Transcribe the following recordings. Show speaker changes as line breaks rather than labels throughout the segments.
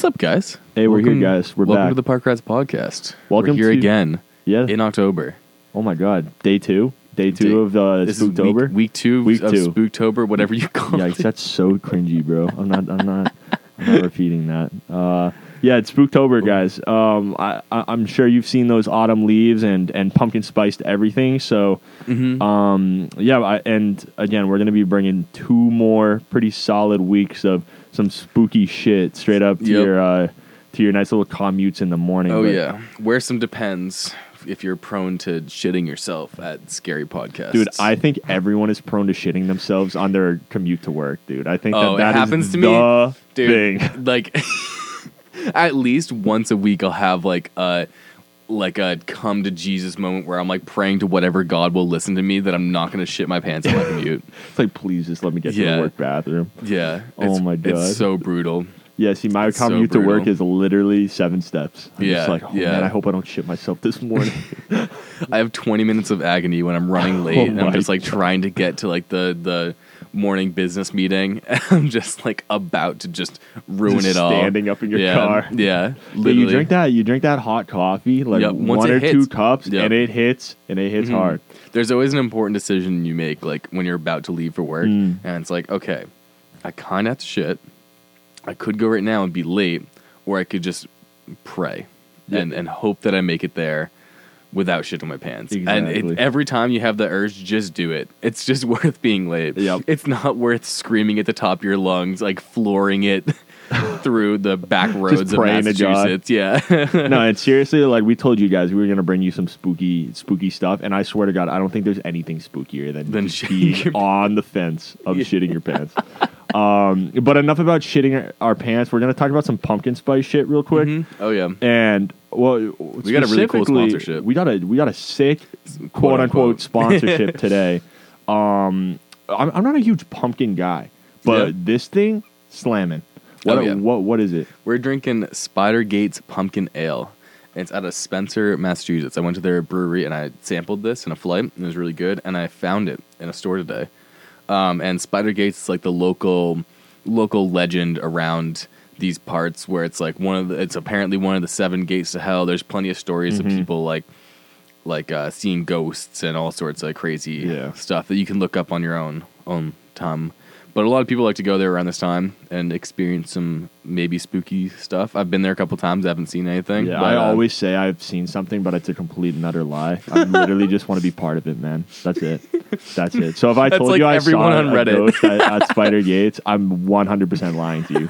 What's up, guys?
Hey, we're here, guys. We're
welcome
back.
to the Park Rats podcast.
Welcome
we're here
to-
again
Yeah.
in October.
oh my God. Day two. Day two
Day-
of uh,
This
Spooktober.
week, week two
Week
of
two.
Spooktober, whatever you call
Yikes,
it.
that's so cringy, bro. I'm not. I'm not. I'm not repeating that. Uh, yeah, it's Spooktober, guys. Um, I, I'm sure you've seen those autumn leaves and and pumpkin spiced everything. So,
Mhm.
um, yeah, I, and again, we're gonna be bringing two more pretty solid weeks of some spooky shit straight up to
Yep.
your uh, to your nice little commutes in the morning.
oh
But-
yeah, wear some depends if you're prone to shitting yourself at scary podcasts.
Dude, I think everyone is prone to shitting themselves on their commute to work, dude. I think
Oh,
that that
happens to me, dude,
thing.
like at least once a week, I'll have like a like a come to Jesus moment where I'm like praying to whatever God will listen to me that I'm not gonna shit my pants on my commute.
It's like, please just let me get to
Yeah.
the work bathroom.
Yeah.
Oh
it's-
my God.
It's so brutal.
Yeah, see, my
It's so
commute to work
brutal.
is literally seven steps. I'm
Yeah,
just like, oh
yeah.
man, I hope I don't shit myself this morning.
I have 20 minutes of agony when I'm running oh late and I'm
my
just like trying to get to like the the morning business meeting. I'm just like about to just ruin
Just
it all.
standing up in your
yeah,
car.
Yeah.
But
Literally.
you drink that, you drink that hot coffee, like
Yep,
one or
hits.
two cups,
Yep.
and it hits, and it hits
Mhm.
hard.
There's always an important decision you make like when you're about to leave for work
Mm.
and it's like, okay, I kind of have to shit. I could go right now and be late or I could just pray
Yeah.
and and hope that I make it there without shit on my pants. And it, every time you have the urge, just do it. It's just worth being late.
Yep.
It's not worth screaming at the top of your lungs, like flooring it through the back roads of Massachusetts. Yeah.
no, and seriously, like we told you guys, we were gonna bring you some spooky, spooky stuff, and I swear to God, I don't think there's anything spookier than,
Than
being
your-
on the fence of
Yeah.
shitting your pants. Um, but enough about shitting our, pants. We're gonna talk about some pumpkin spice shit real quick,
Mhm. Oh yeah.
and well,
We got a really cool sponsorship.
We got a we got a sick
Quote,
quote unquote
unquote.
sponsorship today. Um, I'm, I'm not a huge pumpkin guy, but
Yeah.
this thing slamming. What,
Oh, yeah.
what what is it?
We're drinking Spider Gates Pumpkin Ale. It's out of Spencer, Massachusetts. I went to their brewery and I sampled this in a flight. And it was really good, and I found it in a store today. Um, and Spider Gates is like the local local legend around these parts, where it's like one of the. It's apparently one of the seven gates to hell. There's plenty of stories
Mhm.
of people like like uh, seeing ghosts and all sorts of crazy
Yeah.
stuff that you can look up on your own own time. But a lot of people like to go there around this time and experience some maybe spooky stuff. I've been there a couple times. I haven't seen anything.
Yeah,
but,
I
uh,
always say I've seen something, but it's a complete and utter lie. I literally just want to be part of it, man. That's it. That's it. So if I told
like
you I
everyone
saw
on
a
Reddit.
ghost at, at Spider Gates, I'm 100% lying to you.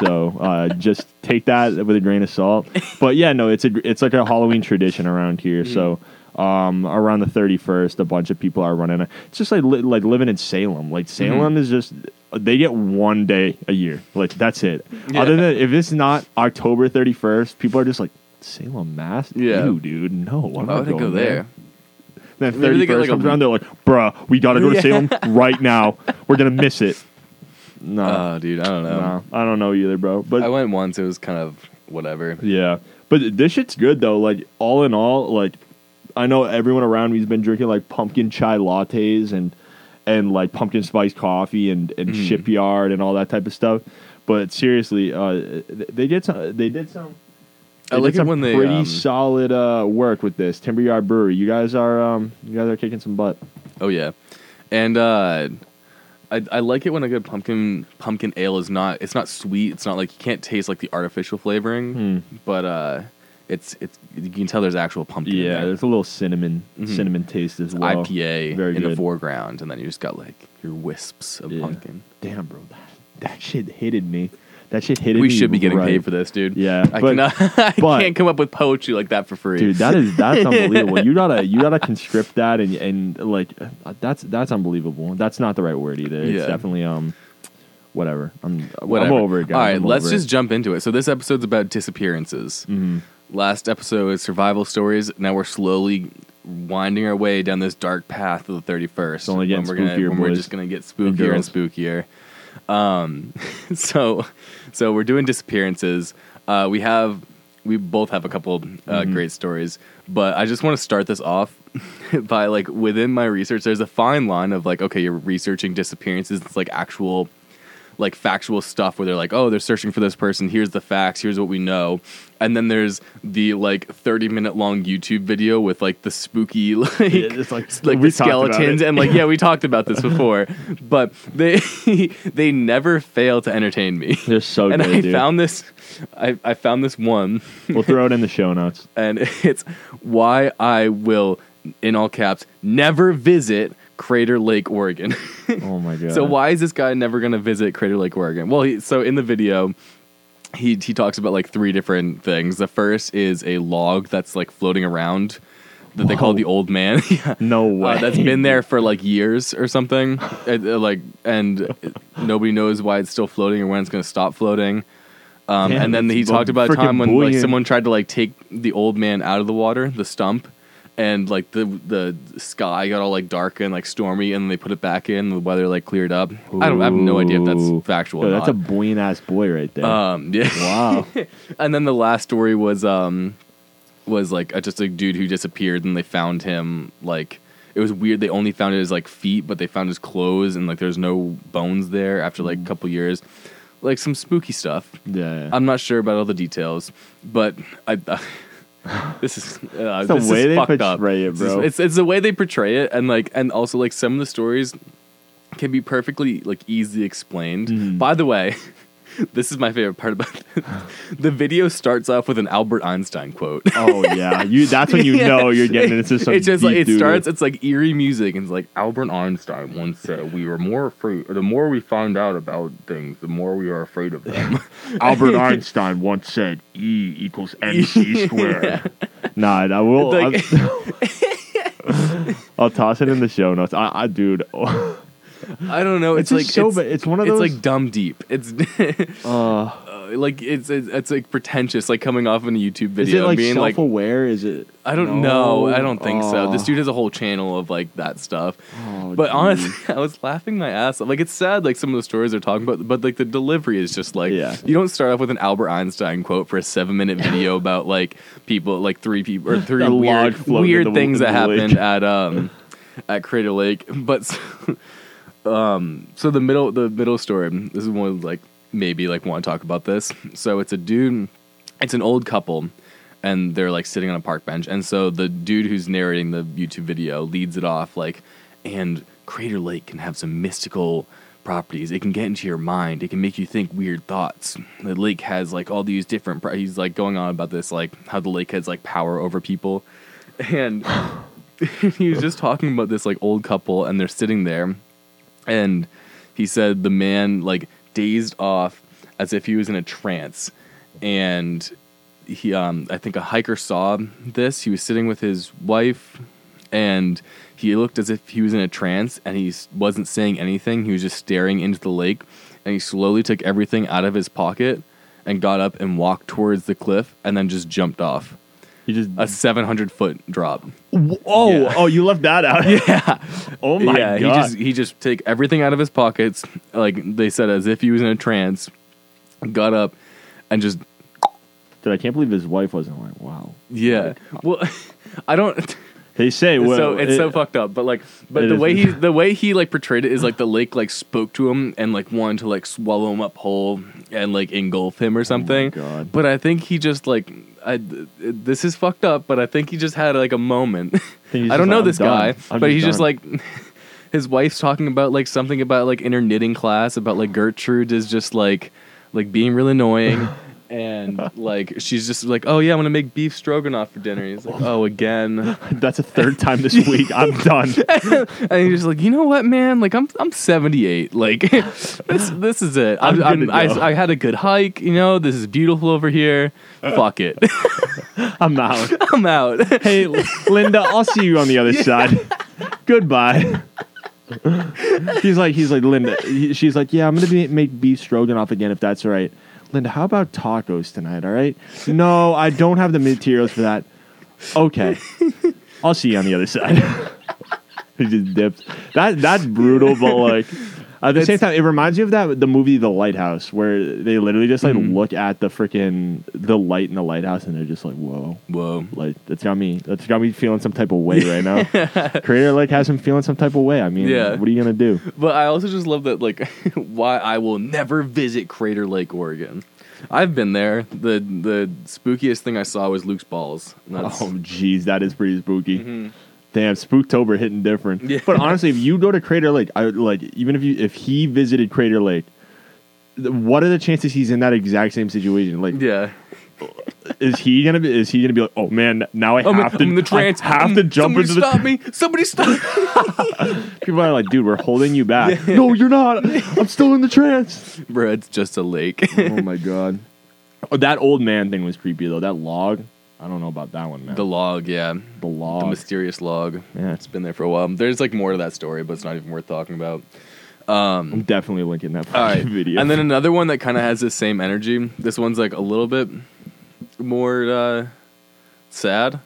So uh, just take that with a grain of salt. But yeah, no, it's a it's like a Halloween tradition around here. So
Mm-hmm.
Um, around the 31st, a bunch of people are running. it. It's just like li- like living in Salem. Like
Mm-hmm.
Salem is just they get one day a year. Like that's it.
Yeah.
Other than if it's not October 31st, people are just like Salem, Mass.
Yeah.
Ew, dude. No, I'm not going
go there?
Then 31st
get, like,
comes around, they're like, bruh, we got to go to
Yeah.
Salem right now. We're to miss it. No,
Oh, dude, I don't know.
no, I don't know either, bro. But
I went once. It was kind of whatever.
yeah, but this shit's good though. Like all in all, like I know everyone around me's been drinking like pumpkin chai lattes and and like pumpkin spice coffee and and
Mhm.
shipyard and all that type of stuff. But seriously, uh, they did some. They did some.
I like it
some
when they,
pretty
um,
solid uh, work with this Timber Yard Brewery. You guys are um, you guys are kicking some butt.
Oh yeah, and uh, I I like it when a good pumpkin pumpkin ale is not it's not sweet. It's not like you can't taste like the artificial flavoring,
Hmm.
but uh, it's it's you can tell there's actual pumpkin.
Yeah,
there.
there's a little cinnamon
Mhm.
cinnamon taste as well.
IPA
Very
in the foreground, and then you just got like your wisps of
Yeah.
pumpkin.
Damn, bro, that, that shit hitted me. That shit hitted me.
We should be getting
right.
paid for this, dude.
Yeah,
I
but-
cannot. I
but-
can't come up with poetry like that for free,
Dude, that is that's unbelievable. You gotta you gotta conscript that and and like uh, that's that's unbelievable. That's not the right word either. It's
Yeah.
definitely um whatever. I'm
Whatever.
I'm over it, guys.
All right, let's just jump into it. So this episode's about disappearances.
it.
Last episode is survival stories. Now we're slowly winding our way down this dark path of the 31st.
It's only getting
when we're gonna, when we're just going to get spookier and,
girls.
spookier. Um, so, so we're doing disappearances. Uh, we have, we both have a couple uh,
Mhm.
great stories, but I just want to start this off by like within my research. There's a fine line of like, okay, you're researching disappearances. It's like actual like factual stuff where they're like, oh, they're searching for this person. Here's the facts. Here's what we know. And then there's the like 30 minute long YouTube video with like the spooky like
Yeah, it's like-
like the skeletons and like yeah we talked about this before but they they never fail to entertain me
They're so
and
good,
I
dude.
found this I, I found this one
we'll throw it in the show notes.
and it's why I will in all caps never visit Crater Lake Oregon
Oh my god.
so why is this guy never going to visit Crater Lake, Oregon? Well, he, so in the video, he he talks about like three different things. The first is a log that's like floating around that they call the old man. yeah.
No way.
Uh, that's been there for like years or something, and, uh, like, and nobody knows why it's still floating or when it's going to stop floating. Um,
Damn,
and then he talked about a time when like someone tried to like take the old man out of the water, the stump, and like the the sky got all like dark and like stormy, and then they put it back in. The weather like cleared up. I don't I have no idea if that's factual.
Yo,
or
that's a
not.
buoyant ass boy right there.
um yeah.
wow.
and then the last story was um was like a, just a dude who disappeared, and they found him like. It was weird. They only found his like feet, but they found his clothes, and like there's no bones there after like a couple years. Like some spooky stuff.
Yeah. yeah.
I'm not sure about all the details, but I. this is uh,
the
this
way
is
they
fucked up.
portray it,
This is-
bro.
It's it's the way they portray it, and like and also like some of the stories can be perfectly like easily explained.
Mhm.
By the way, this is my favorite part about it. the video starts off with an Albert Einstein quote.
oh yeah. You. That's when you
Yeah.
know you're getting into some.
it's just like it
doo-doo.
starts. It's like eerie music, and it's like Albert Einstein once said, "We were more afraid. Or the more we find out about things, the more we are afraid of them."
Albert Einstein once said E equals MC squared. Nah, I will.
Like-
I'll, I'll toss it in the show notes. I, I dude. oh,
I don't know. It's,
It's
like
so
it's,
ba- it's one of those.
it's like dumb deep. It's
uh,
uh, like it's, it's it's like pretentious, like coming off in a YouTube video.
is it like
being like.
self-aware? is it?
I don't
No?
know. I don't think so.
Oh.
This dude has a whole channel of like that stuff.
Oh,
But
dude.
honestly, I was laughing my ass off. Like it's sad, like some of the stories they're talking about, but like the delivery is just like
Yeah.
you don't start off with an Albert Einstein quote for a seven minute video about like people, like three people or three weird, weird things that happened at um at Crater Lake. But um, so the middle the middle story. This is one like maybe like want to talk about this. So it's a dude. It's an old couple. And they're like sitting on a park bench, and so the dude who's narrating the YouTube video leads it off like, and Crater Lake can have some mystical properties. It can get into your mind. It can make you think weird thoughts. The lake has like all these different. Pro- he's like going on about this like how the lake has like power over people, and he was just talking about this like old couple, and they're sitting there, and he said the man like dazed off as if he was in a trance, and he um I think a hiker saw this. He was sitting with his wife and he looked as if he was in a trance and he wasn't saying anything. He was just staring into the lake and he slowly took everything out of his pocket and got up and walked towards the cliff and then just jumped off.
You just.
A 700 foot drop.
oh,
yeah.
oh, you left that out.
Yeah.
Oh my
yeah,
god.
he just he just take everything out of his pockets, like they said, as if he was in a trance. Got up, and just
Dude, I can't believe his wife wasn't like, wow.
yeah. Well, I don't.
They say, well,
so it's so fucked up. But like, but the way he the way he like portrayed it is like the lake like spoke to him and like wanted to like swallow him up whole and like engulf him or something.
Oh God.
But I think he just like I this is fucked up. But I think he just had like a moment. I don't know
like,
this guy. But he's just like. His wife's talking about like something about like in her knitting class about like Gertrude is just like like being really annoying and like she's just like oh yeah I'm gonna make beef stroganoff for dinner. He's like oh again.
That's a third time this week. I'm done.
and he's just like, you know what, man? Like, I'm I'm 78. Like, this this is it. I'm,
I'm
I'm, I. I had a good hike. You know, this is beautiful over here. Fuck it,
I'm out.
I'm out.
Hey, Linda, I'll see you on the other side. Goodbye. he's like, he's like, Linda. he- she's like, yeah, I'm gonna be, make beef stroganoff again if that's all right. Linda, how about tacos tonight? All right? No, I don't have the materials for that. Okay, I'll see you on the other side. he just dips. That that's brutal, but like, At the same time, it reminds me of that the movie The Lighthouse, where they literally just like
Mhm.
look at the freaking the light in the lighthouse, and they're just like, "Whoa!"
Whoa.
Like that's got me. That's got me feeling some type of way right now. Crater Lake has him feeling some type of way. I mean,
Yeah.
what are you gonna do?
But I also just love that, like, why I will never visit Crater Lake, Oregon. I've been there. the The spookiest thing I saw was Luke's balls. That's,
Oh, jeez, that is pretty spooky.
Mhm.
Damn, Spooktober hitting different.
Yeah.
But honestly, if you go to Crater Lake, I would, like even if you if he visited Crater Lake, th- what are the chances he's in that exact same situation? Like,
Yeah.
is he gonna be? Is he gonna be like, oh man, now I oh,
I'm,
have to,
I'm in the trance.
I have to jump
Somebody
into the.
Somebody stop me. Somebody stop me.
People are like, dude, we're holding you back. no, you're not. I'm still in the trance.
Bro, it's just a lake.
oh my god. Oh, that old man thing was creepy though. That log. I don't know about that one, man.
the log, yeah.
The log.
The mysterious log.
yeah,
It's been there for a while. There's like more to that story, but it's not even worth talking about.
I'm definitely linking that
right.
video.
And then another one that kind of has the same energy. This one's like a little bit more uh, sad,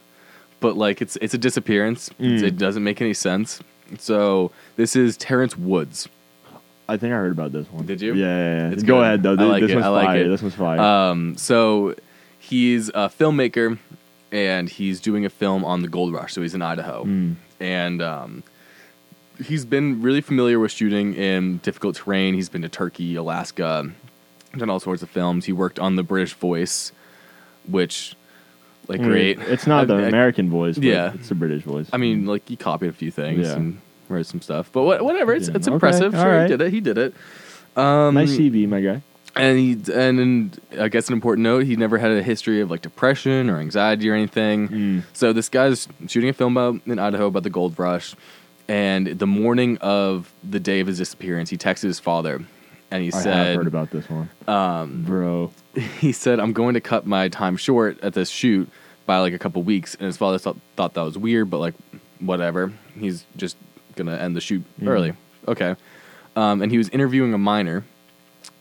but like it's it's a disappearance. It's-
Mm.
It doesn't make any sense. So this is Terrence Woods.
I think I heard about this one.
Did you?
Yeah, yeah, yeah.
It's
Go
good.
ahead though.
I
This,
like
this
it.
one's
I like
fire.
it.
This one's fire.
Um, so he's a filmmaker, and he's doing a film on the gold rush. So he's in Idaho,
Mm.
and um, he's been really familiar with shooting in difficult terrain. He's been to Turkey, Alaska, done all sorts of films. He worked on The British Voice, which, like,
I mean,
great.
It's not the
I-
American voice. But
Yeah.
it's the British voice.
I mean, like he copied a few things
Yeah.
and wrote some stuff, but what, whatever. It's
Yeah.
it's
Okay,
impressive. Sure,
right.
he did it. He did it. Um,
nice CV, my guy.
And he and, and I guess an important note: he never had a history of like depression or anxiety or anything.
Mm.
So this guy's shooting a film about in Idaho about the gold rush, and the morning of the day of his disappearance, he texted his father, and he said I
heard about this one,
um,
bro.
he said, "I'm going to cut my time short at this shoot by like a couple weeks." And his father thought, thought that was weird, but like whatever. He's just gonna end the shoot
Mhm.
early. Okay. Um, and he was interviewing a minor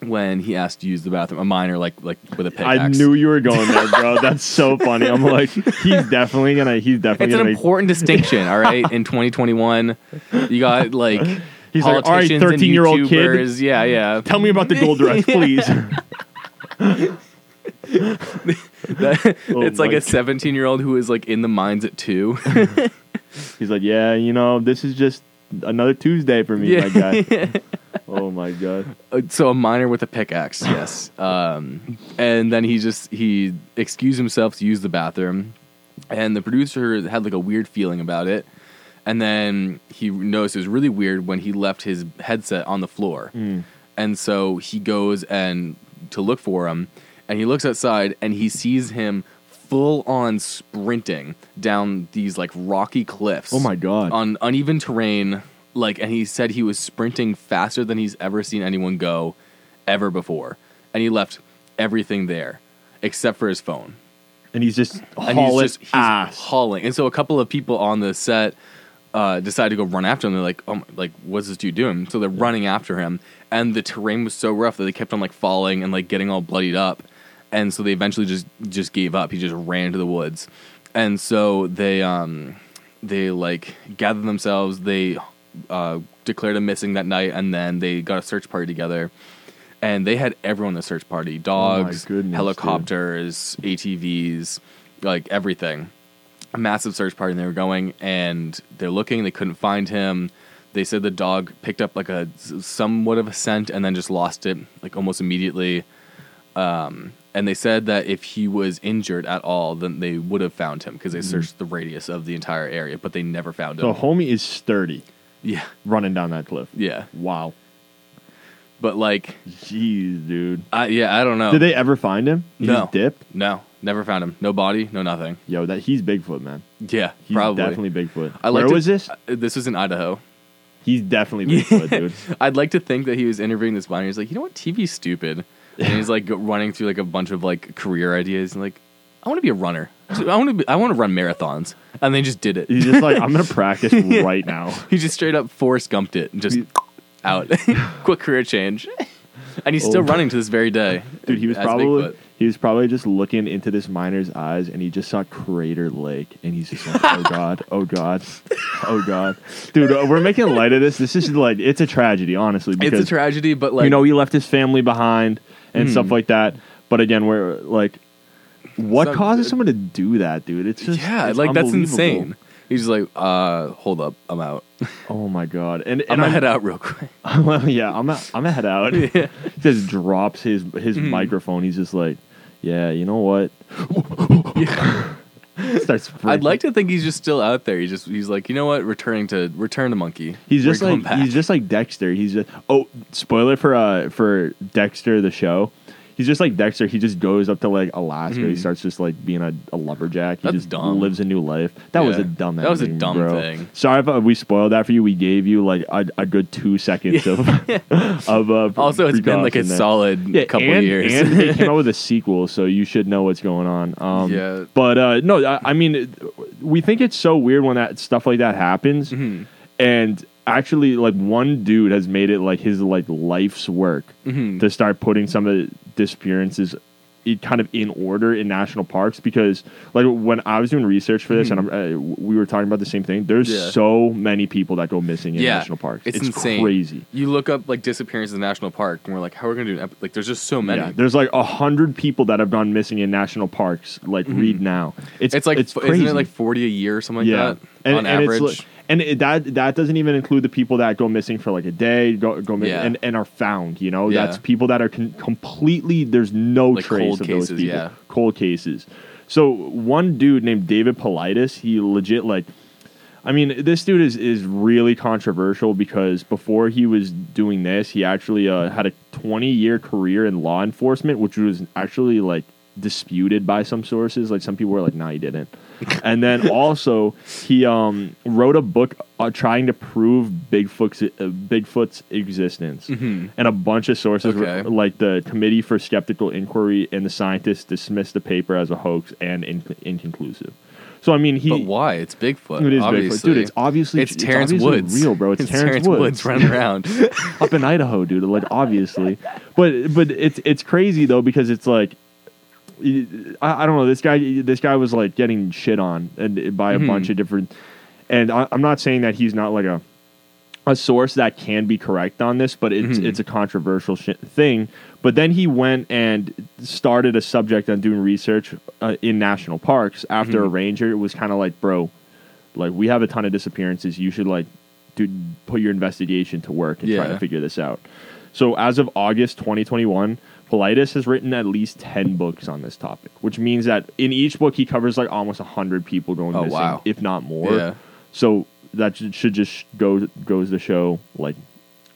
when he asked to use the bathroom. A minor, like like with a pickaxe.
I knew you were going there, bro. That's so funny. I'm like, he's definitely gonna. He's definitely
It's an
gonna.
important distinction, all right. In 2021, you got like
He's like, all right,
politicians and
13-year-old kid.
Yeah, yeah.
Tell me about the gold rush, please.
That-
Oh
it's like a 17 year old who is like in the mines at two.
He's like, yeah, you know, this is just another Tuesday for me, my guy. Oh my god.
Uh, so a miner with a pickaxe, yes. Um, and then he just he excused himself to use the bathroom, and the producer had like a weird feeling about it. And then he noticed it was really weird when he left his headset on the floor,
Mm.
and so he goes and to look for him, and he looks outside and he sees him full on sprinting down these like rocky cliffs
Oh my god.
on uneven terrain like and he said he was sprinting faster than he's ever seen anyone go ever before. And he left everything there except for his phone.
And he's just
and
hauling
he's just he's
ass.
hauling. And so a couple of people on the set uh, decided to go run after him. They're like oh my, like what's this dude doing? So they're running after him. And the terrain was so rough that they kept on like falling and like getting all bloodied up and so they eventually just just gave up. He just ran into the woods. And so they um they like gathered themselves. They uh declared him missing that night and then they got a search party together. And they had everyone in the search party. Dogs
goodness, dude.
helicopters atvs like everything. A massive search party and they were going and they're looking. They couldn't find him. They said the dog picked up like a somewhat of a scent and then just lost it like almost immediately. Um, and they said that if he was injured at all then they would have found him because they searched the radius of the entire area but they never found him
So homie is sturdy
yeah
running down that cliff.
yeah
Wow.
but like
Jeez, dude.
I, yeah i don't know
Did they ever find him? He
No.
just dipped?
no never found him no body no nothing
Yo, that he's Bigfoot, man.
yeah
He's
probably
definitely Bigfoot.
I
Where
like to-
was this?
Uh, this was in idaho
He's definitely Bigfoot, dude.
I'd like to think that he was interviewing this miner. He's like, you know what, TV's stupid, and he's like running through like a bunch of like career ideas and like, I want to be a runner. I want to be, I want to run marathons, and they just did it.
He's just like, I'm gonna practice right now.
he just straight up Forrest Gumped it and just out. Quick career change, and he's still
Oh.
running to this very day.
Dude, he was probably
Bigfoot.
He was probably just looking into this miner's eyes, and he just saw Crater Lake, and he's just like, "Oh God, oh God, oh God, dude, uh, we're making light of this. This is like, it's a tragedy, honestly.
It's a tragedy, but like
you know, he left his family behind and
Mhm.
stuff like that. But again, we're like, what
Some-
causes someone to do that, dude? It's just
yeah,
it's
like that's insane. He's just like, uh, hold up, I'm out.
Oh my god, and
I'm
and
gonna head out real quick.
well, yeah, I'm a, I'm a head out.
yeah.
He just drops his his
Mhm.
microphone. He's just like, yeah, you know what? Starts.
I'd like to think he's just still out there. He's just he's like, you know what? Returning to return to monkey.
He's just
going
like he's just like Dexter. He's just oh spoiler for uh for Dexter the show. He's just like Dexter. He just goes up to like Alaska. He
Mhm.
starts just like being a, a lumberjack. He
That's
just
dumb.
lives a new life. That was a dumb.
That was a dumb
bro.
thing.
Sorry if uh, we spoiled that for you. We gave you like a, a good two seconds of of uh,
also, it's been like a
there.
solid
yeah,
couple
and,
years.
and they came out with a sequel, so you should know what's going on. Um,
Yeah.
but uh, no, I, I mean, it- we think it's so weird when that stuff like that happens,
Mhm.
and actually, like one dude has made it like his like life's work
Mhm.
to start putting some of the disappearances. Kind of in order in national parks because, like, when I was doing research for this, and I'm, uh, we were talking about the same thing. There's
Mm-hmm. Yeah.
so many people that go missing in
Yeah,
national parks.
it's
It's,
insane.
crazy.
You look up like disappearances in national park, and we're like, how are we gonna do? An ep-? Like, there's just so many.
Yeah, there's like a hundred people that have gone missing in national parks. Like, read now. It's
it's like
it's crazy.
isn't it like 40 a year or something like
yeah,
that
and,
on
and
average?
And it, that that doesn't even include the people that go missing for like a day, go go
Yeah.
and, and are found. You know,
Yeah.
that's people that are con- completely. There's no
Like
trace of
cases,
those people.
yeah.
Cold cases. So one dude named David Paulides, he legit like. I mean, this dude is, is really controversial because before he was doing this, he actually uh, had a 20 year career in law enforcement, which was actually like disputed by some sources. Like some people were like, "No, he didn't." and then also he um, wrote a book uh, trying to prove Bigfoot's uh, Bigfoot's existence,
Mhm.
and a bunch of sources, were-
Okay.
like the Committee for Skeptical Inquiry and the scientists, dismissed the paper as a hoax and in- inconclusive. So I mean, he
but why? It's Bigfoot.
it is Bigfoot, dude. It's obviously
It's Terrence
obviously
Woods.
real, bro. It's, Terrence, Woods,
running around.
up in Idaho, dude. Like obviously, but but it's it's crazy though because it's like. I, I don't know. This guy, this guy was like getting shit on and by a
Mhm.
bunch of different, and I, I'm not saying that he's not like a, a source that can be correct on this, but it's
Mhm.
it's a controversial sh- thing. But then he went and started a subject on doing research uh, in national parks after a
Mhm.
ranger. It was kind of like, bro, like we have a ton of disappearances. You should like do put your investigation to work and try to figure this out. So as of August 2021, Paulides has written at least 10 books on this topic, which means that in each book he covers like almost 100 people going
Oh,
missing,
wow.
if not more.
yeah.
So that should just go goes to show like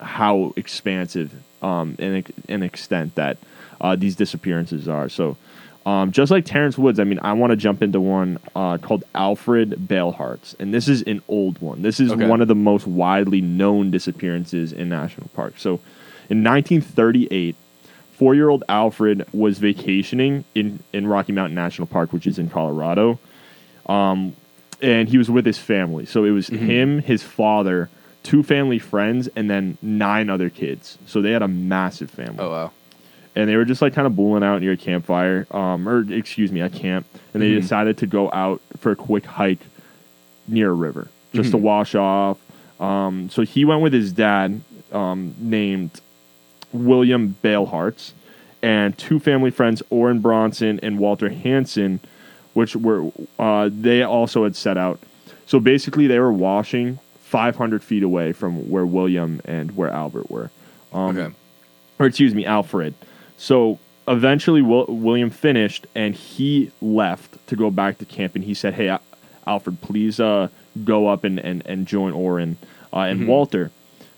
how expansive um and an extent that uh, these disappearances are. So um, just like Terrence Woods, I mean, I want to jump into one uh, called Alfred Beilhartz, and this is an old one. This is
Okay.
one of the most widely known disappearances in national parks. So, in 1938, four-year-old Alfred was vacationing in in Rocky Mountain National Park, which is in Colorado, um, and he was with his family. So it was
Mhm.
him, his father, two family friends, and then nine other kids. So they had a massive family
Oh wow.
and they were just like kind of booling out near a campfire, um, or excuse me, a camp, and they
Mhm.
decided to go out for a quick hike near a river just to
Mhm.
wash off. Um, so he went with his dad, um, named William Beilhartz, and two family friends, Orrin Bronson and Walter Hansen, which were uh, they also had set out. So basically, they were washing 500 feet away from where William and where Albert were. Um,
okay.
or excuse me, Alfred. So eventually, Wil- William finished and he left to go back to camp. And he said, "Hey, Al- Alfred, please uh, go up and, and, and join Orrin uh, and
Mhm.
Walter."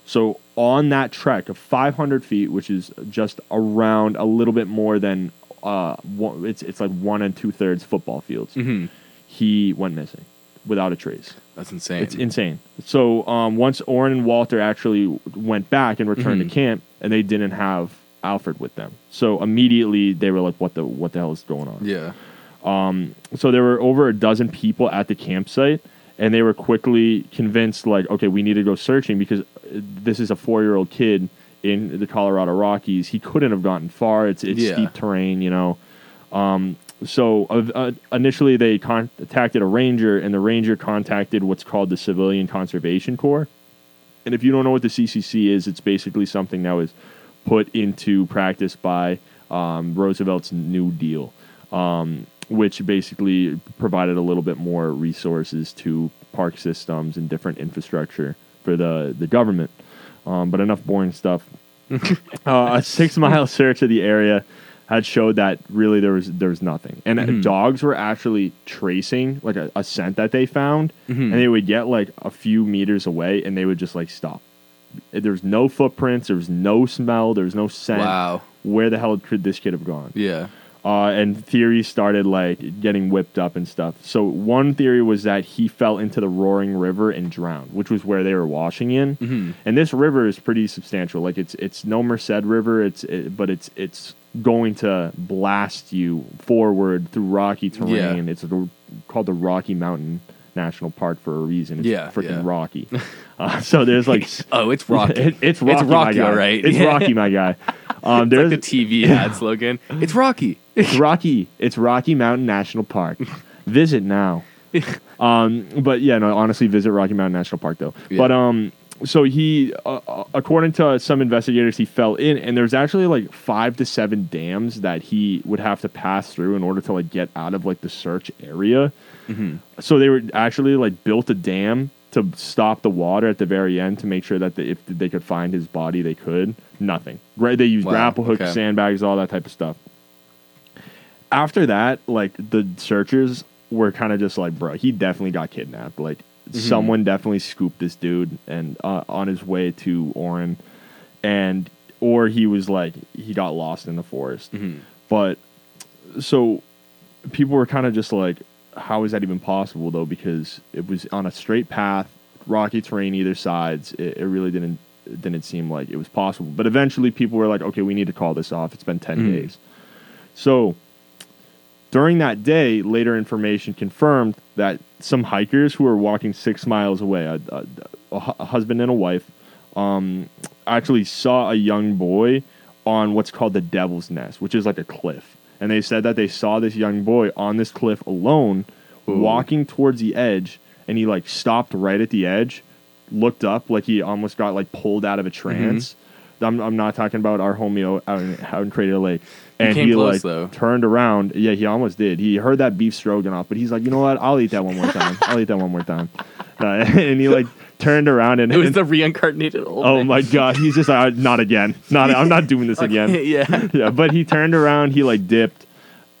So on that trek of 500 feet, which is just around a little bit more than uh, one, it's it's like one and two thirds football fields,
hmm
he went missing without a trace.
That's insane.
It's insane. So um, once Orrin and Walter actually went back and returned
Mhm.
to camp, and they didn't have Alfred with them, so immediately they were like, "What the what the hell is going on?"
yeah.
Um, So there were over a dozen people at the campsite, and they were quickly convinced, like, "Okay, we need to go searching because this is a four year old kid in the Colorado Rockies. He couldn't have gotten far. It's it's
Yeah.
steep terrain, you know." Um, so uh, uh, initially they contacted a ranger, and the ranger contacted what's called the Civilian Conservation Corps. And if you don't know what the CCC is, it's basically something that was put into practice by um, Roosevelt's New Deal, um, which basically provided a little bit more resources to park systems and different infrastructure for the, the government. Um, but enough boring stuff. uh, a six mile search of the area had showed that really there was there was nothing, and
Mhm.
dogs were actually tracing like a, a scent that they found,
Mhm.
and they would get like a few meters away, and they would just like stop. There was no footprints, there was no smell, there was no scent.
Wow.
Where the hell could this kid have gone?
Yeah.
Uh, and theories started like getting whipped up and stuff. So one theory was that he fell into the roaring river and drowned, which was where they were washing in.
Mhm.
And this river is pretty substantial. Like it's it's no Merced River. It's it, but it's it's going to blast you forward through rocky terrain. It's the, called the Rocky Mountain National Park for a reason. It's
Yeah,
freaking
yeah.
rocky. Uh, so there's like
Oh, it's Rocky.
It- it's Rocky, my
Rocky,
guy.
all right.
It's Rocky, my guy. Um,
It's
there's
like the TV ad slogan. It's Rocky.
It's Rocky. It's Rocky Mountain National Park. Visit now. Um, but yeah, no, honestly, visit Rocky Mountain National Park though.
Yeah.
But um, so he, uh, uh, according to some investigators, he fell in, and there's actually like five to seven dams that he would have to pass through in order to like get out of like the search area.
Mhm.
So they were actually like built a dam to stop the water at the very end to make sure that the, if they could find his body, they could. Nothing. Right? They used
Wow,
grapple hooks,
okay.
sandbags, all that type of stuff. After that, like the searchers were kind of just like, bro, he definitely got kidnapped. Like someone definitely scooped this dude and uh, on his way to Orrin, and or he was like he got lost in the forest.
Mhm.
But so people were kind of just like, how is that even possible though? Because it was on a straight path, rocky terrain either sides. It, it really didn't it didn't seem like it was possible. But eventually, people were like, okay, we need to call this off. It's been 10
Mhm.
days. So during that day, later information confirmed that some hikers who were walking six miles away, a, a, a husband and a wife, um, actually saw a young boy on what's called the Devil's Nest, which is like a cliff. And they said that they saw this young boy on this cliff alone,
Ooh.
walking towards the edge, and he like stopped right at the edge, looked up like he almost got like pulled out of a trance. I'm, I'm not talking about our homie out in, out in Crater Lake. And
came
he
close,
like
though.
turned around. Yeah, he almost did. He heard that beef stroganoff, but he's like, you know what? I'll eat that one more time. I'll eat that one more time. Uh, and he like turned around and,
It was
and-
the reincarnated old
oh
man.
my god, he's just like, not again. Not I'm not doing this again.
yeah.
Yeah, but he turned around. He like dipped,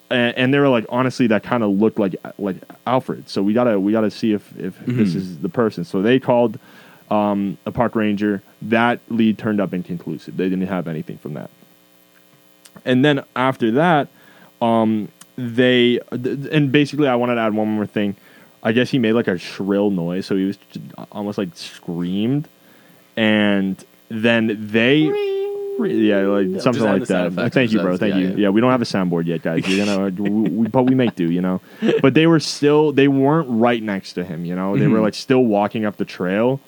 and, and they were like, honestly, that kind of looked like like Alfred. So we gotta we gotta see if if this
Mhm.
is the person. So they called um, a park ranger. That lead turned up inconclusive. They didn't have anything from that. And then after that, um, they th- and basically, I wanted to add one more thing. I guess he made like a shrill noise, so he was j- almost like screamed, and then they, yeah, like
Just
something like that.
effects,
Thank you, bro. Thank
yeah,
you.
yeah.
Yeah, we don't have a soundboard yet, guys. You're gonna, we, we, but we make do, you know. But they were still, they weren't right next to him, you know. They were
Mhm.
like still walking up the trail,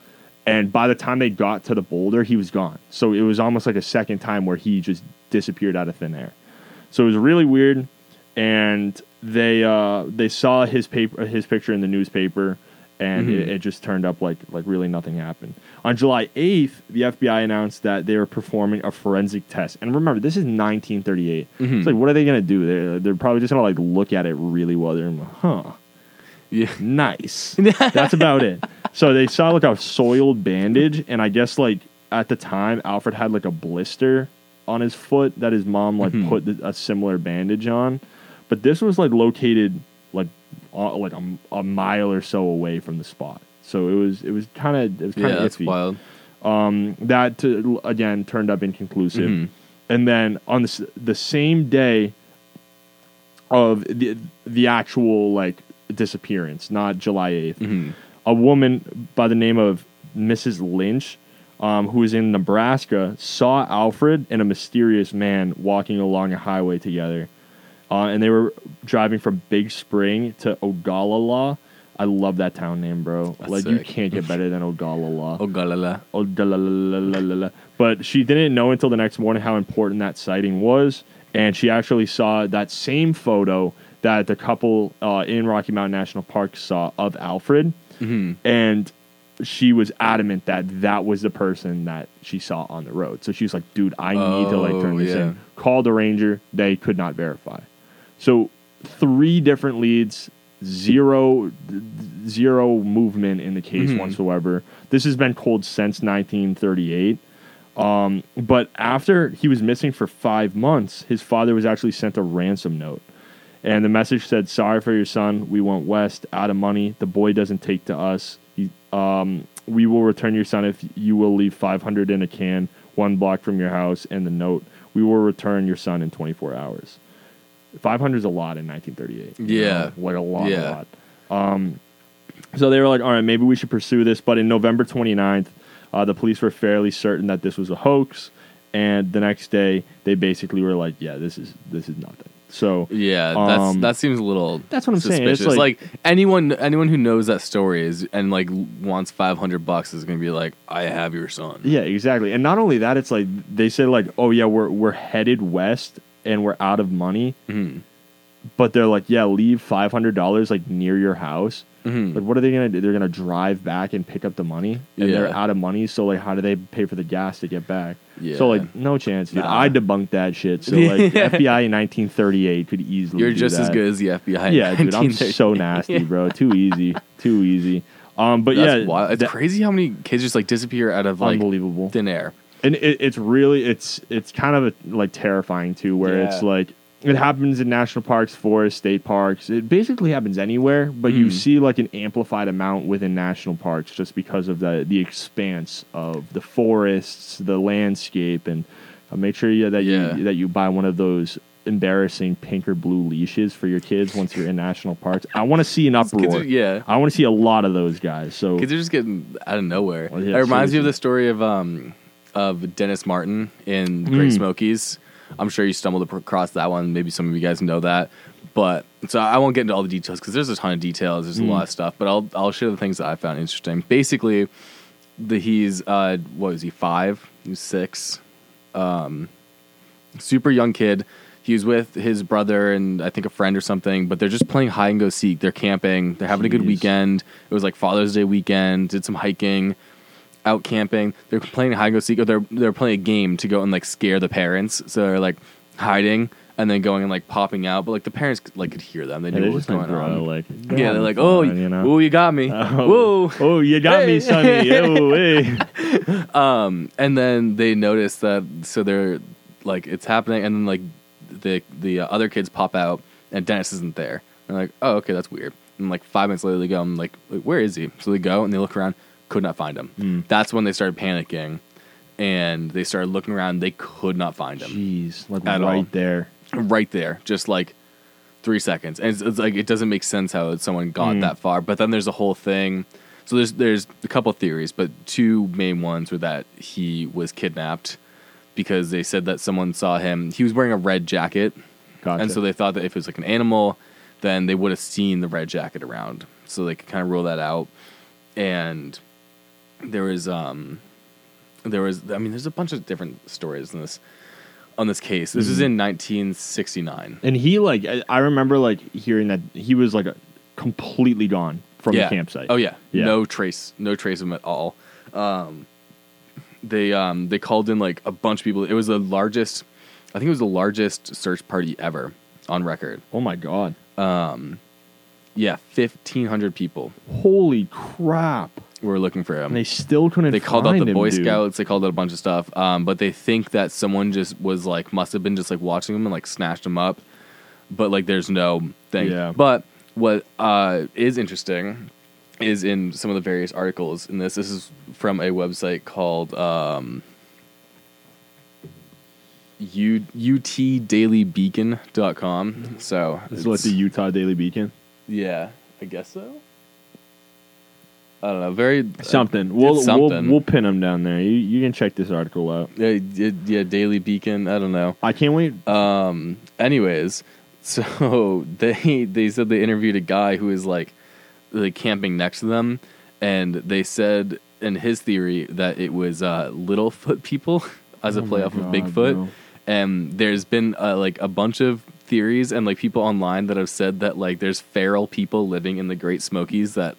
and by the time they got to the boulder, he was gone. So it was almost like a second time where he just disappeared out of thin air. So it was really weird, and they uh, they saw his paper, his picture in the newspaper, and
Mhm.
it, it just turned up like like really nothing happened. On July eighth, the FBI announced that they were performing a forensic test. And remember, this is 1938.
Mhm.
It's like, what are they gonna do? They're, they're probably just gonna like look at it really well. They're like, huh,
Yeah.
nice. That's about it. So they saw like a soiled bandage, and I guess like at the time, Alfred had like a blister on his foot that his mom like
Mhm.
put a similar bandage on, but this was like located like uh, like a, a mile or so away from the spot. So it was it was kind of it was kind
Yeah,
of
that's wild.
Um, that to, again turned up inconclusive.
Mhm.
And then on the, the same day of the the actual like disappearance, not July 8th,
Mhm.
a woman by the name of Mrs. Lynch, um, who was in Nebraska, saw Alfred and a mysterious man walking along a highway together. Uh, and they were driving from Big Spring to Ogallala. I love that town name, bro.
That's
like you can't get better than Ogallala.
Oh, galala.
Oh, da la la la la la la. But she didn't know until the next morning how important that sighting was. and she actually saw that same photo that the couple uh, in Rocky Mountain National Park saw of Alfred,
Mm-hmm.
and she was adamant that that was the person that she saw on the road. So she was like, "Dude, I need to like turn
Oh,
this
yeah.
in." Called the ranger; they could not verify. So three different leads, zero, zero movement in the case
Mhm.
whatsoever. This has been cold since 1938. Um, but after he was missing for five months, his father was actually sent a ransom note. And the message said, Sorry for your son. We went west, out of money. The boy doesn't take to us. Um, we will return your son if you will leave 500 in a can, one block from your house, and the note. We will return your son in 24 hours. 500 is a lot in 1938.
Yeah.
know, like a lot,
Yeah.
a lot. Um, so they were like, all right, maybe we should pursue this. But in November 29th, uh, the police were fairly certain that this was a hoax. And the next day, they basically were like, yeah, this is this is nothing. So
Yeah, that's
Um,
that seems a little.
that's what I'm saying. It's
suspicious.
like-
like, anyone anyone who knows that story is and like wants five hundred bucks is gonna be like, I have your son.
Yeah, exactly. And not only that, it's like they say like, "Oh yeah, we're we're headed west and we're out of money,"
Mhm.
but they're like, "Yeah, leave five hundred dollars like near your house."
Mhm.
Like, what are they gonna do? They're gonna drive back and pick up the money, and they're out of money. So like, how do they pay for the gas to get back?
Yeah.
So like, no chance, dude.
Nah.
I debunked that shit. So like,
Yeah.
FBI in 1938 could easily.
You're
do
just as good as the FBI. in
Yeah, dude. I'm so nasty, bro. Too easy. Too easy. Um, but
That's
yeah,
wild. It's
that-
crazy how many kids just like disappear out of like
unbelievable.
thin air.
and it, it's really it's it's kind of like terrifying too where it's like it happens in national parks forests state parks it basically happens anywhere but you
Mm.
see like an amplified amount within national parks just because of the the expanse of the forests the landscape and uh, make sure you, that
Yeah.
you that you buy one of those embarrassing pink or blue leashes for your kids once you're in national parks i want to see an uproar
yeah.
i want to see a lot of those guys so
Kids are just getting out of nowhere.
Well, yeah,
it reminds me of the story of um of Dennis Martin in the Great
Mm.
Smokies. I'm sure you stumbled across that one. Maybe some of you guys know that. But so I won't get into all the details because there's a ton of details. There's
Mm.
a lot of stuff. But I'll I'll share the things that I found interesting. Basically, the he's uh what was he five? He's six. Um, super young kid. He was with his brother and I think a friend or something, but they're just playing hide and go seek. They're camping. They're having a good weekend. It was like Father's Day weekend. Did some hiking, out camping. They're playing hide and go seek. Or they're they're playing a game to go and like scare the parents. So they're like hiding and then going and like popping out. But like the parents like could hear them. They knew
they're
what was going
bro,
on.
like
yeah, they're like, oh,
you know?
oh, you got me.
Oh,
Whoa.
oh, you got me, Sonny. oh, hey.
Um, and then they notice that so they're like it's happening, and then like the the uh, other kids pop out, and Dennis isn't there. They're like, oh, okay, that's weird. And like five minutes later, they go, I'm like, "Wait, where is he? So they go and they look around, could not find him.
Mm.
That's when they started panicking, and they started looking around. They could not find him.
Jeez, like right
all.
there.
right there, just like three seconds. And it's, it's like it doesn't make sense how someone got
Mm.
that far. But then there's a whole thing. So there's there's a couple theories, but two main ones were that he was kidnapped because they said that someone saw him. He was wearing a red jacket,
Gotcha.
and so they thought that if it was like an animal, then they would have seen the red jacket around. So they could kind of rule that out. And there was um there was I mean there's a bunch of different stories in this on this case. This is
Mhm.
in 1969.
and he like I, I remember like hearing that he was like completely gone from
yeah.
the campsite.
Oh yeah.
Yeah.
No trace, no trace of him at all. Um, they um they called in like a bunch of people. It was the largest, I think it was the largest search party ever on record.
Oh my god.
Um, yeah, fifteen hundred people
Holy crap.
Were looking for him.
And they still couldn't
they called out the
him,
Boy
dude.
Scouts. They called out a bunch of stuff. Um, but they think that someone just was like must have been just like watching him and like snatched him up. But like, there's no thing.
Yeah.
But what uh, is interesting is in some of the various articles in this. This is from a website called um, U- utdailybeacon.com. So
This is what the Utah Daily Beacon.
yeah, I guess so. I don't know. Very
Something.
uh,
we'll,
something.
we'll we'll pin them down there. You you can check this article out.
Yeah, yeah, Daily Beacon. I don't know.
I can't wait.
Um. Anyways, so they they said they interviewed a guy who was like, like camping next to them, and they said in his theory that it was uh, Littlefoot people as a
Oh
play
my
off of Bigfoot,
bro.
and there's been uh, like a bunch of theories and like people online that have said that like there's feral people living in the Great Smokies that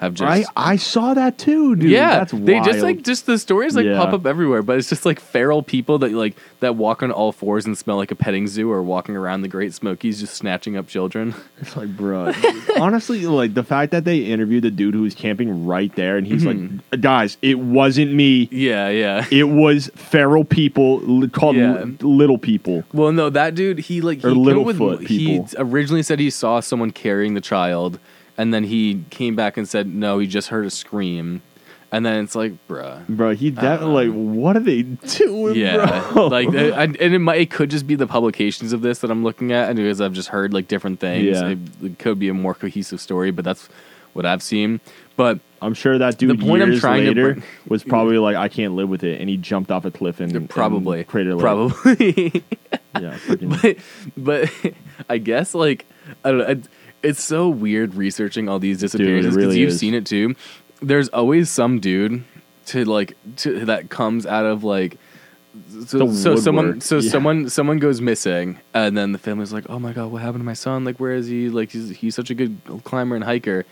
have just
I I saw that too, dude.
yeah,
that's
they just like just the stories like
Yeah.
pop up everywhere, but it's just like feral people that like that walk on all fours and smell like a petting zoo or walking around the Great Smokies just snatching up children.
It's like, bro. honestly, like the fact that they interviewed the dude who was camping right there, and he's
Mm-hmm.
like, guys, it wasn't me.
Yeah, yeah.
It was feral people called
Yeah.
little people.
Well, no, that dude, he like he
Or
came up
Littlefoot
with,
people.
He originally said he saw someone carrying the child, and then he came back and said no, he just heard a scream, and then it's like, bruh.
Bro, he that
Uh,
like what are they doing?
Yeah,
bro?
like, uh, and and it might, it could just be the publications of this that I'm looking at, and because I've just heard like different things,
Yeah.
it, it could be a more cohesive story, but that's what I've seen. But
I'm sure that dude
The point I'm
years
trying to
later
bring-
was probably like, I can't live with it, and he jumped off a cliff and
probably,
and created like,
probably.
yeah,
but but I guess like I don't know. It, it's so weird researching all these disappearances because
really
you've
is.
seen it too. There's always some dude to like to that comes out of like so, so someone so
Yeah.
someone someone goes missing and then the family's like oh my god what happened to my son like where is he like he's he's such a good climber and hiker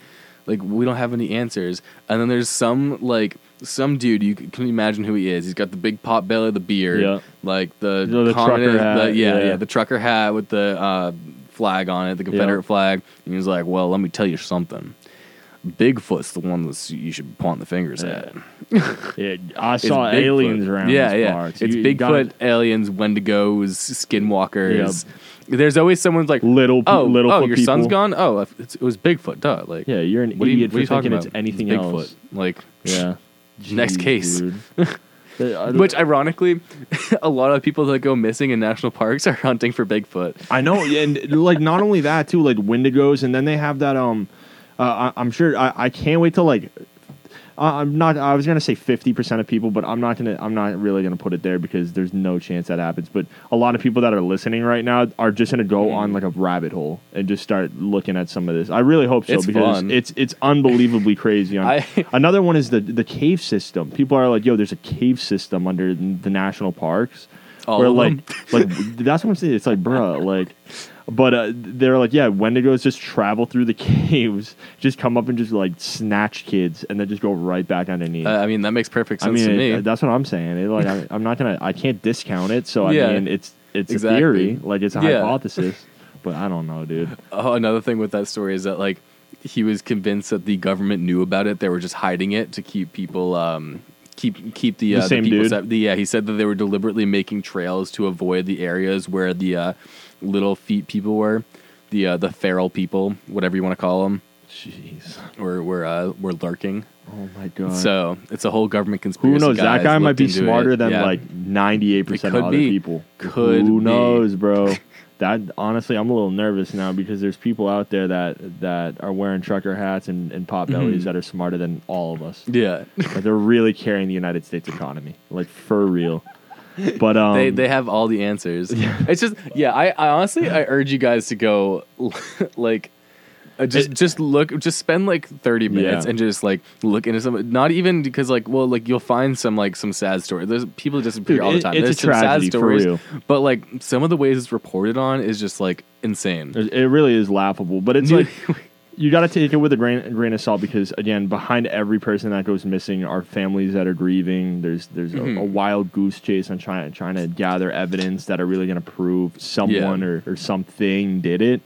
like we don't have any answers and then there's some like some dude you can can you imagine who he is he's got the big pot belly the beard
Yeah.
like the,
You know, the trucker
the-
hat,
yeah,
yeah.
yeah the trucker hat with the uh, flag on it the confederate flag and he was like well let me tell you something bigfoot's the one that you should point the fingers at
yeah, I saw aliens around.
Yeah, yeah.
parts.
It's
You- you
Bigfoot,
gotta-
aliens, Wendigos, Skinwalkers. There's always someone's like,
Little,
oh,
little
oh, your
people.
son's gone. Oh, it's, it was Bigfoot. Duh. Like,
Yeah, you're an
what are you,
idiot
what are you talking about?
it's anything
It's
else.
Bigfoot. Like,
Yeah.
Next
Jeez,
case.
dude. Uh,
which ironically, a lot of people that go missing in national parks are hunting for Bigfoot.
I know, and like not only that too, like Wendigos, and then they have that. Um, uh, I, I'm sure I, I can't wait to like. I'm not. I was gonna say fifty percent of people, but I'm not gonna. I'm not really gonna put it there because there's no chance that happens. But a lot of people that are listening right now are just gonna go on mm. like a rabbit hole and just start looking at some of this. I really hope so
It's
because
fun.
it's it's unbelievably crazy. On,
I-
another one is the the cave system. People are like, "Yo, there's a cave system under the national parks."
All
where
of
like like that's what I'm saying. It's like, bruh, like, but uh, they're like, yeah, Wendigos just travel through the caves, just come up and just like snatch kids, and then just go right back underneath.
Uh, I mean, that makes perfect sense I
mean,
to
it-
me.
that's what I'm saying. It, like, I, I'm not gonna, I can't discount it. So I
Yeah.
mean, it's it's
Exactly.
a theory, like it's a
Yeah.
hypothesis, but I don't know, dude.
Oh, another thing with that story is that like he was convinced that the government knew about it. They were just hiding it to keep people um keep keep the,
The
uh,
same
people
dude?
the, yeah, he said that they were deliberately making trails to avoid the areas where the uh, little feet people were, the uh, the feral people, whatever you want to call them,
Jeez.
or we're uh, we're lurking.
Oh my god.
So it's a whole government conspiracy.
who knows? That guy might be smarter
it.
than
Yeah.
like 98 percent of other
be.
people.
Could
Who
be.
knows, bro? that honestly, I'm a little nervous now because there's people out there that that are wearing trucker hats and, and pot bellies
Mhm.
that are smarter than all of us.
Yeah,
like they're really carrying the United States economy, like for real. But um,
they they have all the answers. It's just yeah. I, I honestly I urge you guys to go like. Uh, just just look just spend like 30 minutes
Yeah.
and just like look into some not even because like well like you'll find some like some sad stories there's people disappear
Dude,
all the
it-
time
it's
there's
a
some sad
tragedy, for
stories
real.
but like some of the ways it's reported on is just like insane
it it really is laughable. But it's like you got to take it with a grain, a grain of salt because again, behind every person that goes missing are families that are grieving. There's there's
Mhm.
a, a wild goose chase on trying trying to gather evidence that are really going to prove someone
Yeah.
or, or something did it.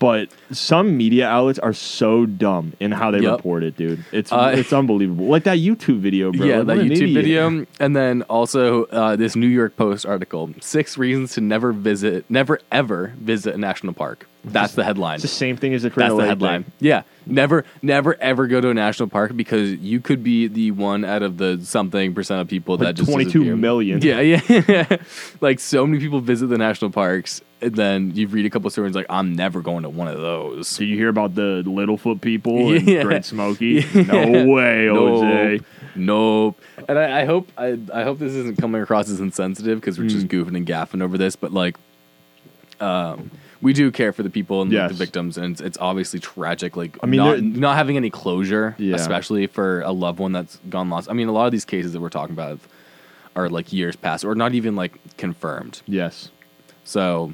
But some media outlets are so dumb in how they
Yup.
report it, dude. It's
Uh,
it's unbelievable. Like that YouTube video, bro.
yeah
Like,
that youtube
idiot.
video and then also uh, this new york post article six reasons to never visit never ever visit a national park that's the headline
It's the same thing as the
That's the headline.
thing.
Yeah, never, never, ever go to a national park because you could be the one out of the something percent of people
Like
that just
22
disappear.
million.
Yeah, yeah. like so many people visit the national parks, and then you read a couple stories like, "I'm never going to one of those."
Did you hear about the Littlefoot people and
Yeah.
Great Smoky? No way, OJ.
Nope. And I, I hope I, I hope this isn't coming across as insensitive because we're just
Mm.
goofing and gaffing over this, but like, um, we do care for the people and
Yes.
the victims, and it's, it's obviously tragic. Like,
I mean,
not, not having any closure,
Yeah.
especially for a loved one that's gone lost. I mean, a lot of these cases that we're talking about are like years past or not even like confirmed.
Yes.
So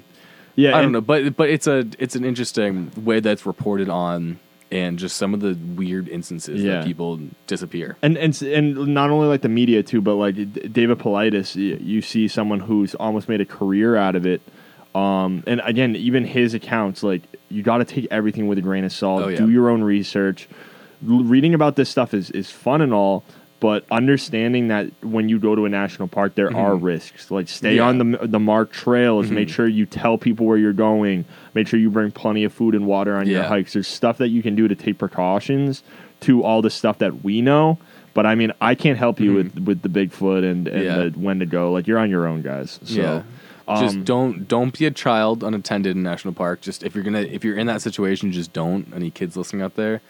Yeah.
I don't know, but but it's a it's an interesting way that's reported on and just some of the weird instances
Yeah.
that people disappear.
And and and not only like the media too, but like David Paulides, you see someone who's almost made a career out of it. Um, and again, even his accounts, like you got to take everything with a grain of salt.
Oh, yeah.
Do your own research. L- reading about this stuff is is fun and all, but understanding that when you go to a national park, there are risks. Like stay
Mm-hmm. Yeah.
on the the marked trails. Make sure you tell people where you're going. Make sure you bring plenty of food and water on your hikes. There's stuff that you can do to take precautions to all the stuff that we know. But I mean, I can't help you with with the Bigfoot and, and
Mm-hmm. Yeah.
the when to go. Like you're on your own, guys. So,
yeah.
um,
just don't don't be a child unattended in national park. Just if you're gonna if you're in that situation, just don't. Any kids listening out there,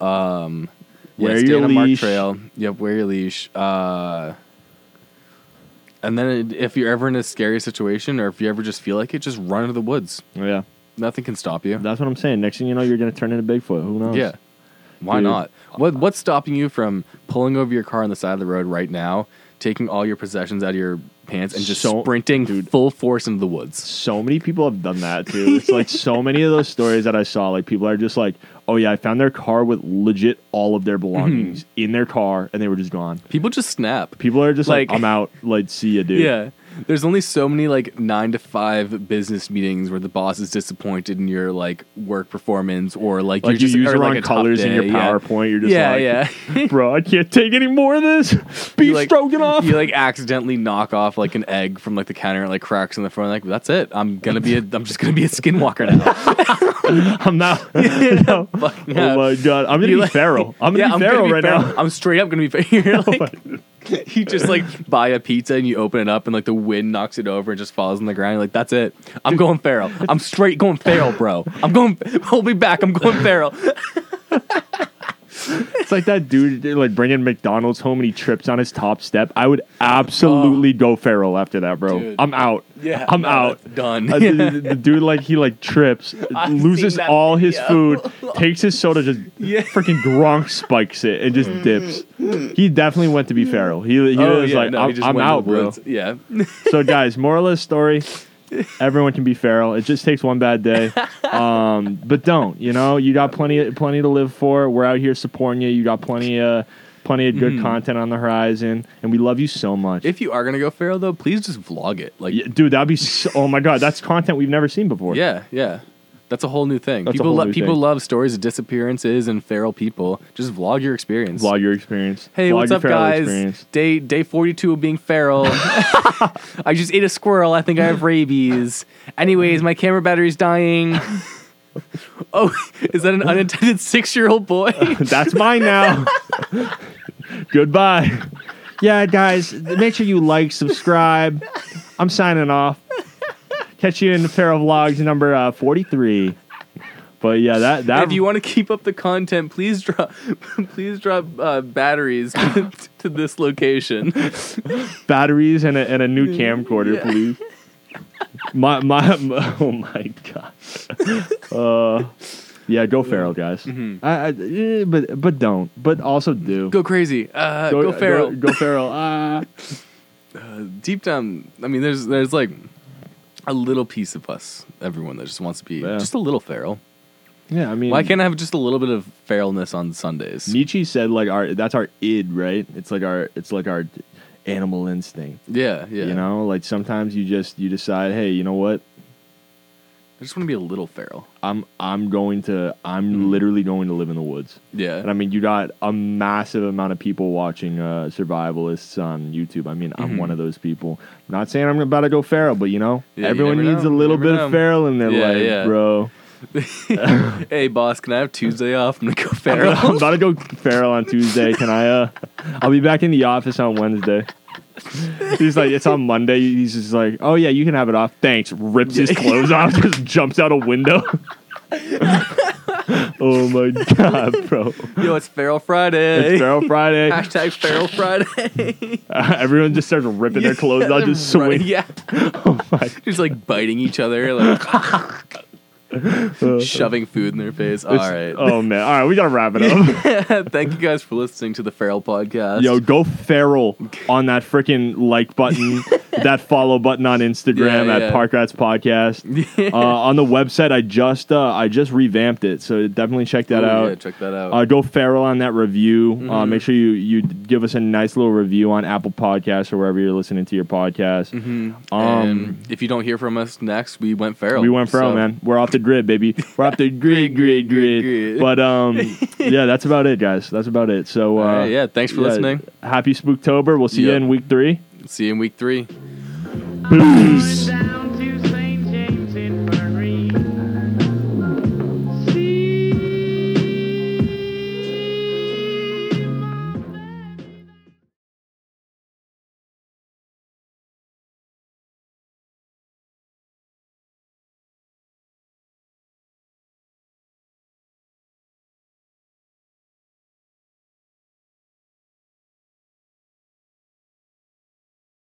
um, yeah,
Wear
stay
your
on a marked
leash.
trail. Yep, wear your leash. Uh, and then if you're ever in a scary situation, or if you ever just feel like it, just run into the woods.
yeah,
Nothing can stop you.
that's what I'm saying. Next thing you know, you're gonna turn into Bigfoot. Who knows?
Yeah. Why
Dude.
not? What what's stopping you from pulling over your car on the side of the road right now, taking all your possessions out of your pants and just
So-
sprinting
dude.
full force into the woods?
so many people have done that too. It's like so many of those stories that I saw. Like people are just like, "Oh yeah, I found their car with legit all of their belongings
Mm-hmm.
in their car, and they were just gone."
People just snap.
People are just like,
Like-
"I'm out." Like, see ya, dude.
Yeah. There's only so many like nine to five business meetings where the boss is disappointed in your like work performance or like,
Like
you're
you
just
use the
like,
wrong
tough
colors in your
day, yeah.
PowerPoint. You're just
yeah,
like,
yeah.
bro, I can't take any more of this. Beef
You, like-
stroganoff.
you like accidentally knock off like an egg from like the counter and like cracks in the front. Like that's it. I'm gonna be a. I'm just gonna be a skinwalker now.
I'm not. no. Oh my god, I'm gonna
You
be
like-
feral. I'm gonna
yeah,
be feral
gonna be
right
feral.
now.
I'm straight up gonna be feral. Oh You just like buy a pizza and you open it up and like the wind knocks it over and just falls on the ground. You're like, that's it. I'm going feral. I'm straight going feral, bro. I'm going. Hold me back. I'm going feral.
It's like that dude like bringing McDonald's home and he trips on his top step. I would absolutely go feral after that, bro.
Oh. Dude.
I'm out. Yeah, I'm
no,
out.
Done.
Uh, the, the- dude like he like trips,
I've
loses all his food, takes his soda, just
Yeah.
freaking Gronk spikes it and just dips. He definitely went to be feral. He, he
oh
was
yeah,
like,
no,
I'm,
he
I'm out, bro.
Yeah.
so guys, moral of the story: everyone can be feral. It just takes one bad day. Um, but don't. You know, you got plenty, plenty to live for. We're out here supporting you. You got plenty of, plenty of good content on the horizon, and we love you so much.
If you are gonna go feral though, please just vlog it. Like,
Yeah, dude, that'd be. So, oh my god, that's content we've never seen before.
yeah, yeah. That's a whole new thing.
That's a
people
whole
lo-
new
people
thing.
love stories of disappearances and feral people. Just vlog your experience.
Vlog your experience.
Hey,
Vlog
what's
your
up,
feral
guys?
experience.
Day day forty two of being feral. I just ate a squirrel. I think I have rabies. Anyways, my camera battery's dying. oh, is that an unintended six year old boy?
That's mine now. Goodbye. Yeah, guys, make sure you like, subscribe. I'm signing off. Catch you in a pair of Vlogs number uh, 43. But yeah, that that
if you want to keep up the content, please drop please drop uh, batteries to, to this location.
batteries and a, and a new camcorder,
Yeah.
please. My, my oh my god. Uh, yeah, go feral, guys. I, I, eh, but but don't. But also do.
Mm-hmm. Go crazy. Uh, go, feral.
Go, go feral. Ah.
Deep down, I mean, there's there's like a little piece of us, everyone that just wants to be
Yeah.
just a little feral.
yeah, I mean,
Why can't I have just a little bit of feralness on Sundays?
Nietzsche said like our that's our id, right? It's like our it's like our animal instinct.
Yeah, yeah.
You know, like sometimes you just you decide, hey, you know what?
I just want to be a little feral.
I'm I'm going to I'm
Mm-hmm.
literally going to live in the woods.
Yeah.
And I mean, you got a massive amount of people watching uh, survivalists on YouTube. I mean, I'm
Mhm.
one of those people. I'm not saying I'm about to go feral, but you know,
Yeah,
everyone
never
needs
know.
a little bit
know.
of feral in their
Yeah,
life,
yeah.
bro.
hey, boss, can I have Tuesday off? I'm gonna go feral.
I'm about to go feral on Tuesday. Can I? uh I'll be back in the office on Wednesday. He's like, it's on Monday. He's just like, oh yeah, you can have it off. Thanks. Rips his clothes off, just jumps out a window. oh my god, bro!
Yo, it's Feral Friday.
It's Feral Friday.
Hashtag Feral Friday.
everyone just starts ripping their clothes out, just
Right. Yeah.
Oh my
Just like biting each other. Like, shoving food in their face. All
It's-
right.
Oh man. All right, we gotta wrap it up.
Thank you guys for listening to the Feral Podcast.
Yo, go feral on that freaking like button, that follow button on Instagram
Yeah,
at
yeah.
Park Rats Podcast. Uh, on the website, I just uh, I just revamped it, so definitely check that out.
Yeah, check that out.
Uh, go feral on that review. Uh,
Mm-hmm.
make sure you you give us a nice little review on Apple Podcasts or wherever you're listening to your podcast. Um,
and if you don't hear from us next, we went feral.
we went feral,
So-
man. We're off the grid, baby. We're off the grid, grid, grid.
Grid.
But um, yeah, that's about it, guys. That's about it. So uh,
right, yeah, thanks for listening.
Happy Spooktober. We'll see you in week three.
See you in week three.
Peace.